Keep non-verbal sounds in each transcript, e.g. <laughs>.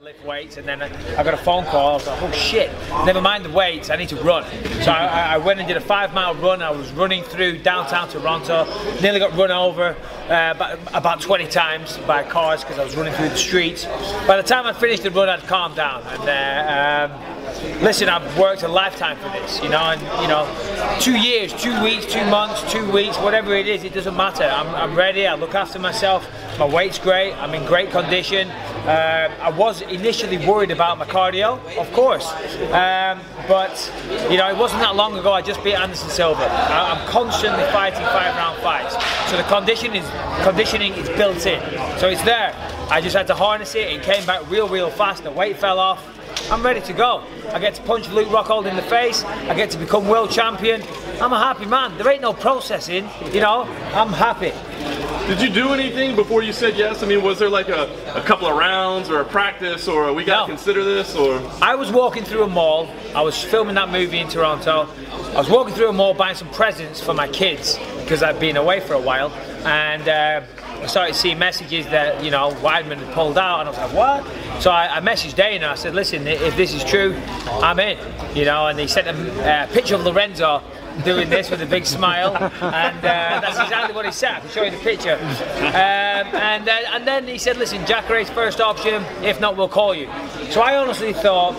Lift weights, and then I got a phone call. I was like, oh shit, never mind the weights, I need to run. So I, I went and did a five mile run. I was running through downtown Toronto, nearly got run over uh, about, about 20 times by cars because I was running through the streets. By the time I finished the run, I'd calmed down. And uh, um, listen, I've worked a lifetime for this, you know, and you know, two years, two weeks, two months, two weeks, whatever it is, it doesn't matter. I'm, I'm ready. I look after myself. My weight's great. I'm in great condition. Uh, I was initially worried about my cardio, of course, um, but you know it wasn't that long ago. I just beat Anderson Silva. I, I'm constantly fighting five-round fights, so the condition is conditioning is built in, so it's there. I just had to harness it. It came back real, real fast. The weight fell off. I'm ready to go. I get to punch Luke Rockhold in the face. I get to become world champion. I'm a happy man. There ain't no processing, you know. I'm happy. Did you do anything before you said yes? I mean, was there like a, a couple of rounds or a practice or we got to No. consider this or? I was walking through a mall. I was filming that movie in Toronto. I was walking through a mall buying some presents for my kids because I'd been away for a while, and uh, I started seeing messages that you know Weidman had pulled out, and I was like, what? So I, I messaged Dana. I said, listen, if this is true, I'm in. You know, and he sent a uh, picture of Lorenzo doing this with a big smile, and uh, that's exactly what he said. I can show you the picture. Um, and, uh, and then he said, listen, Jacare's first option. If not, we'll call you. So I honestly thought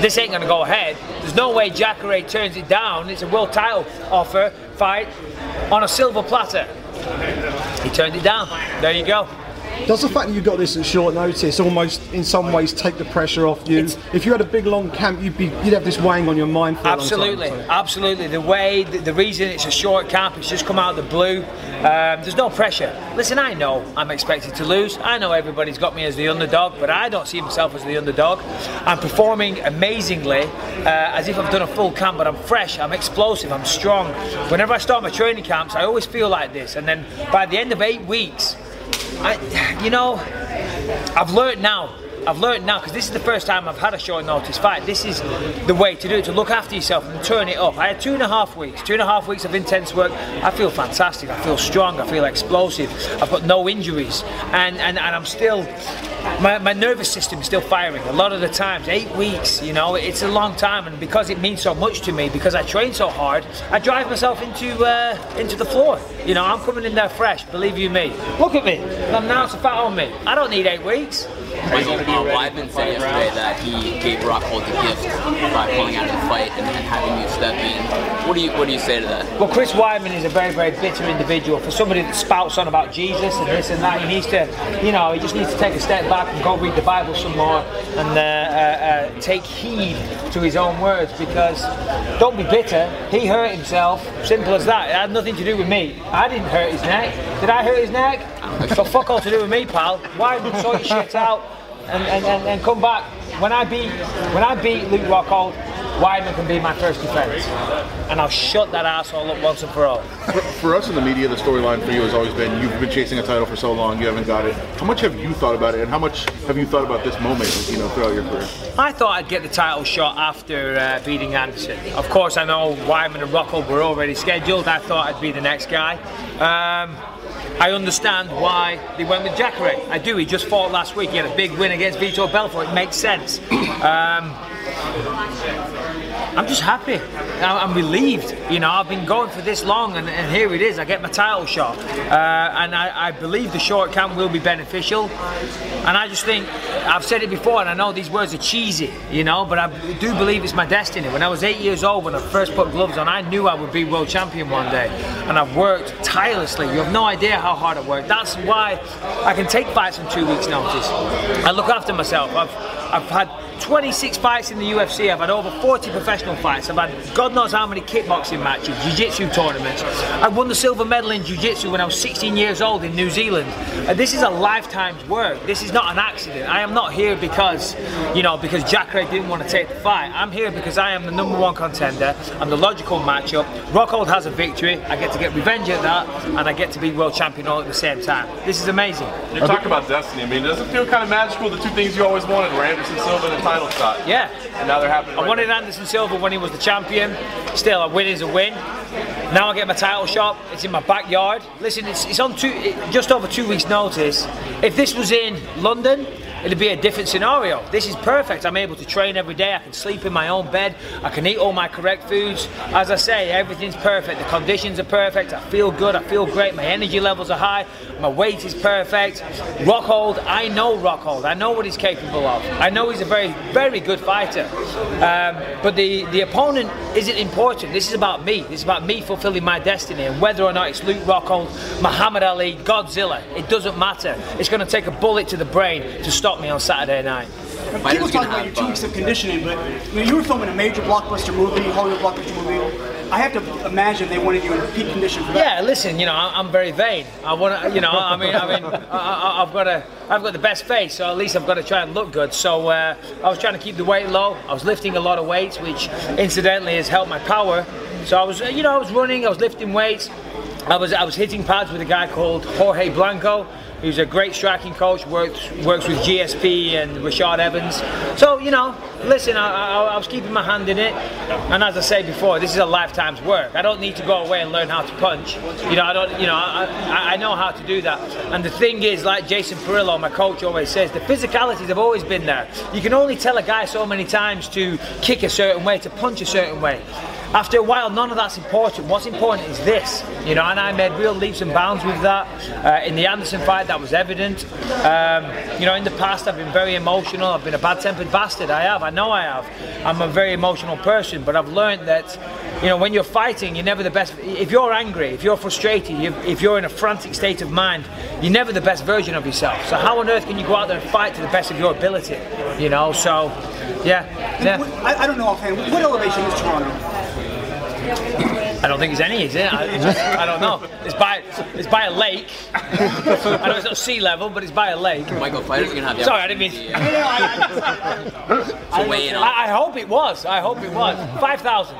this ain't going to go ahead. There's no way Jacare turns it down. It's a world title offer fight on a silver platter. He turned it down. There you go. Does the fact that you got this at short notice almost, in some ways, take the pressure off you? It's- if you had a big long camp, you'd be you'd have this weighing on your mind for Absolutely, a long time. absolutely. The way, the, the reason it's a short camp, it's just come out of the blue. Um, there's no pressure. Listen, I know I'm expected to lose. I know everybody's got me as the underdog, but I don't see myself as the underdog. I'm performing amazingly, uh, as if I've done a full camp, but I'm fresh, I'm explosive, I'm strong. Whenever I start my training camps, I always feel like this, and then by the end of eight weeks, I, you know, I've learned now. I've learned now because this is the first time I've had a short notice fight. This is the way to do it to look after yourself and turn it up. I had two and a half weeks, two and a half weeks of intense work. I feel fantastic. I feel strong. I feel explosive. I've got no injuries, and and, and I'm still. My, my nervous system is still firing a lot of the times. Eight weeks, you know, it's a long time, and because it means so much to me, because I train so hard, I drive myself into uh, into the floor. You know, I'm coming in there fresh. Believe you me. Look at me. I'm now it's a fat on me. I don't need eight weeks. Michael uh, Weidman said yesterday that he gave Rockhold the gift by pulling out of the fight and, and having you step in. What do you What do you say to that? Well, Chris Weidman is a very, very bitter individual. For somebody that spouts on about Jesus and this and that, he needs to, you know, he just needs to take a step back and go read the Bible some more and uh, uh, uh, take heed to his own words because don't be bitter. He hurt himself. Simple as that. It had nothing to do with me. I didn't hurt his neck. Did I hurt his neck? <laughs> So fuck all to do with me, pal. Weidman sort your shit out and, and, and, and come back. When I beat when I beat Luke Rockhold, Weidman can be my first defence. And I'll shut that asshole up once and for all. For, for us in the media, the storyline for you has always been you've been chasing a title for so long, you haven't got it. How much have you thought about it, and how much have you thought about this moment, you know, throughout your career? I thought I'd get the title shot after uh, beating Anderson. Of course, I know Weidman and Rockhold were already scheduled. I thought I'd be the next guy. Um, I understand why they went with Jacare. I do. He just fought last week. He had a big win against Vitor Belfort. It makes sense. Um, I'm just happy. I'm relieved. You know, I've been going for this long, and, and here it is. I get my title shot, uh, and I, I believe the short camp will be beneficial. And I just think I've said it before, and I know these words are cheesy, you know, but I do believe it's my destiny. When I was eight years old, when I first put gloves on, I knew I would be world champion one day, and I've worked tirelessly. You have no idea how hard I worked. That's why I can take fights on two weeks' notice. I look after myself. I've I've had 26 fights in the UFC. I've had over 40 professional fights. I've had God knows how many kickboxing matches, jiu-jitsu tournaments. I won the silver medal in jiu-jitsu when I was 16 years old in New Zealand. And this is a lifetime's work. This is not an accident. I am not here because, you know, because Jacare didn't want to take the fight. I'm here because I am the number one contender. I'm the logical matchup. Rockhold has a victory. I get to get revenge at that, and I get to be world champion all at the same time. This is amazing. You talk about destiny. I mean, does it feel kind of magical? The two things you always wanted were Anderson Silva a title shot. Yeah. And now they're happening. I right wanted now. Anderson Silva when he was the champion. Still, a win is a win. Now I get my title shot. It's in my backyard. Listen, it's, it's on two, it- just over two weeks' notice. If this was in London, it'd be a different scenario. This is perfect. I'm able to train every day. I can sleep in my own bed. I can eat all my correct foods. As I say, everything's perfect. The conditions are perfect. I feel good. I feel great. My energy levels are high. My weight is perfect. Rockhold, I know Rockhold. I know what he's capable of. I know he's a very, very good fighter. Um, but the, the opponent isn't important. This is about me. This is about me fulfilling my destiny. And whether or not it's Luke Rockhold, Muhammad Ali, Godzilla, it doesn't matter. It's going to take a bullet to the brain to stop me on Saturday night. People Fighters talk about your two weeks of conditioning, but I mean, you were filming a major blockbuster movie, Hollywood blockbuster movie. I have to imagine they wanted you in peak condition for that. Yeah, listen, you know, I- I'm very vain. I want to, you know, I mean, I mean, I, I, I've got a, I've got the best face, so at least I've got to try and look good. So uh, I was trying to keep the weight low. I was lifting a lot of weights, which incidentally has helped my power. So I was, uh, you know, I was running, I was lifting weights. I was, I was hitting pads with a guy called Jorge Blanco. He's a great striking coach. works works with GSP and Rashad Evans. So you know, listen, I, I, I was keeping my hand in it. And as I said before, this is a lifetime's work. I don't need to go away and learn how to punch. You know, I don't. You know, I, I know how to do that. And the thing is, like Jason Parillo, my coach, always says, the physicalities have always been there. You can only tell a guy so many times to kick a certain way, to punch a certain way. After a while, none of that's important. What's important is this, you know. And I made real leaps and bounds with that. Uh, in the Anderson fight, that was evident. Um, you know, in the past, I've been very emotional. I've been a bad-tempered bastard. I have. I know I have. I'm a very emotional person, but I've learned that, you know, when you're fighting, you're never the best. If you're angry, if you're frustrated, if you're in a frantic state of mind, you're never the best version of yourself. So how on earth can you go out there and fight to the best of your ability? You know. So, yeah, yeah. I, I don't know offhand. What elevation is Toronto? I don't think there's any, is it? I, just, I don't know. It's by it's by a lake. I know it's not sea level, but it's by a lake. Michael, fighters are gonna have the Sorry, I didn't mean- opportunity, uh, to weigh in on. I, I hope it was. I hope it was. Five thousand.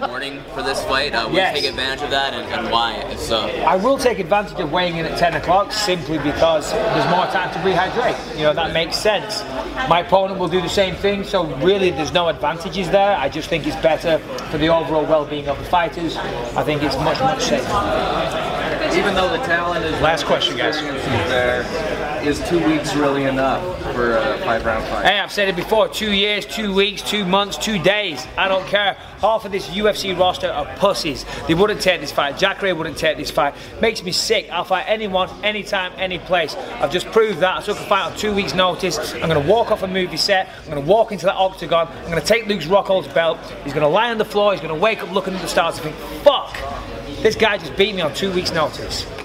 Fighters are gonna have to weigh in on Friday morning for this fight. Uh, will Yes. you take advantage of that, and, and why? If so, I will take advantage of weighing in at 10 o'clock simply because there's more time to rehydrate. You know, that makes sense. My opponent will do the same thing, so really there's no advantages there. I just think it's better for the overall well being of the fighters. I think it's much, much safer. Even though the talent is Last question, guys. there, is two weeks really enough for a five round fight? Hey, I've said it before two years, two weeks, two months, two days. I don't care. Half of this UFC roster are pussies. They wouldn't take this fight. Jacare wouldn't take this fight. Makes me sick. I'll fight anyone, anytime, any place. I've just proved that. I took a fight on two weeks' notice. I'm going to walk off a movie set. I'm going to walk into that octagon. I'm going to take Luke Rockhold's belt. He's going to lie on the floor. He's going to wake up looking at the stars and think, fuck, this guy just beat me on two weeks' notice.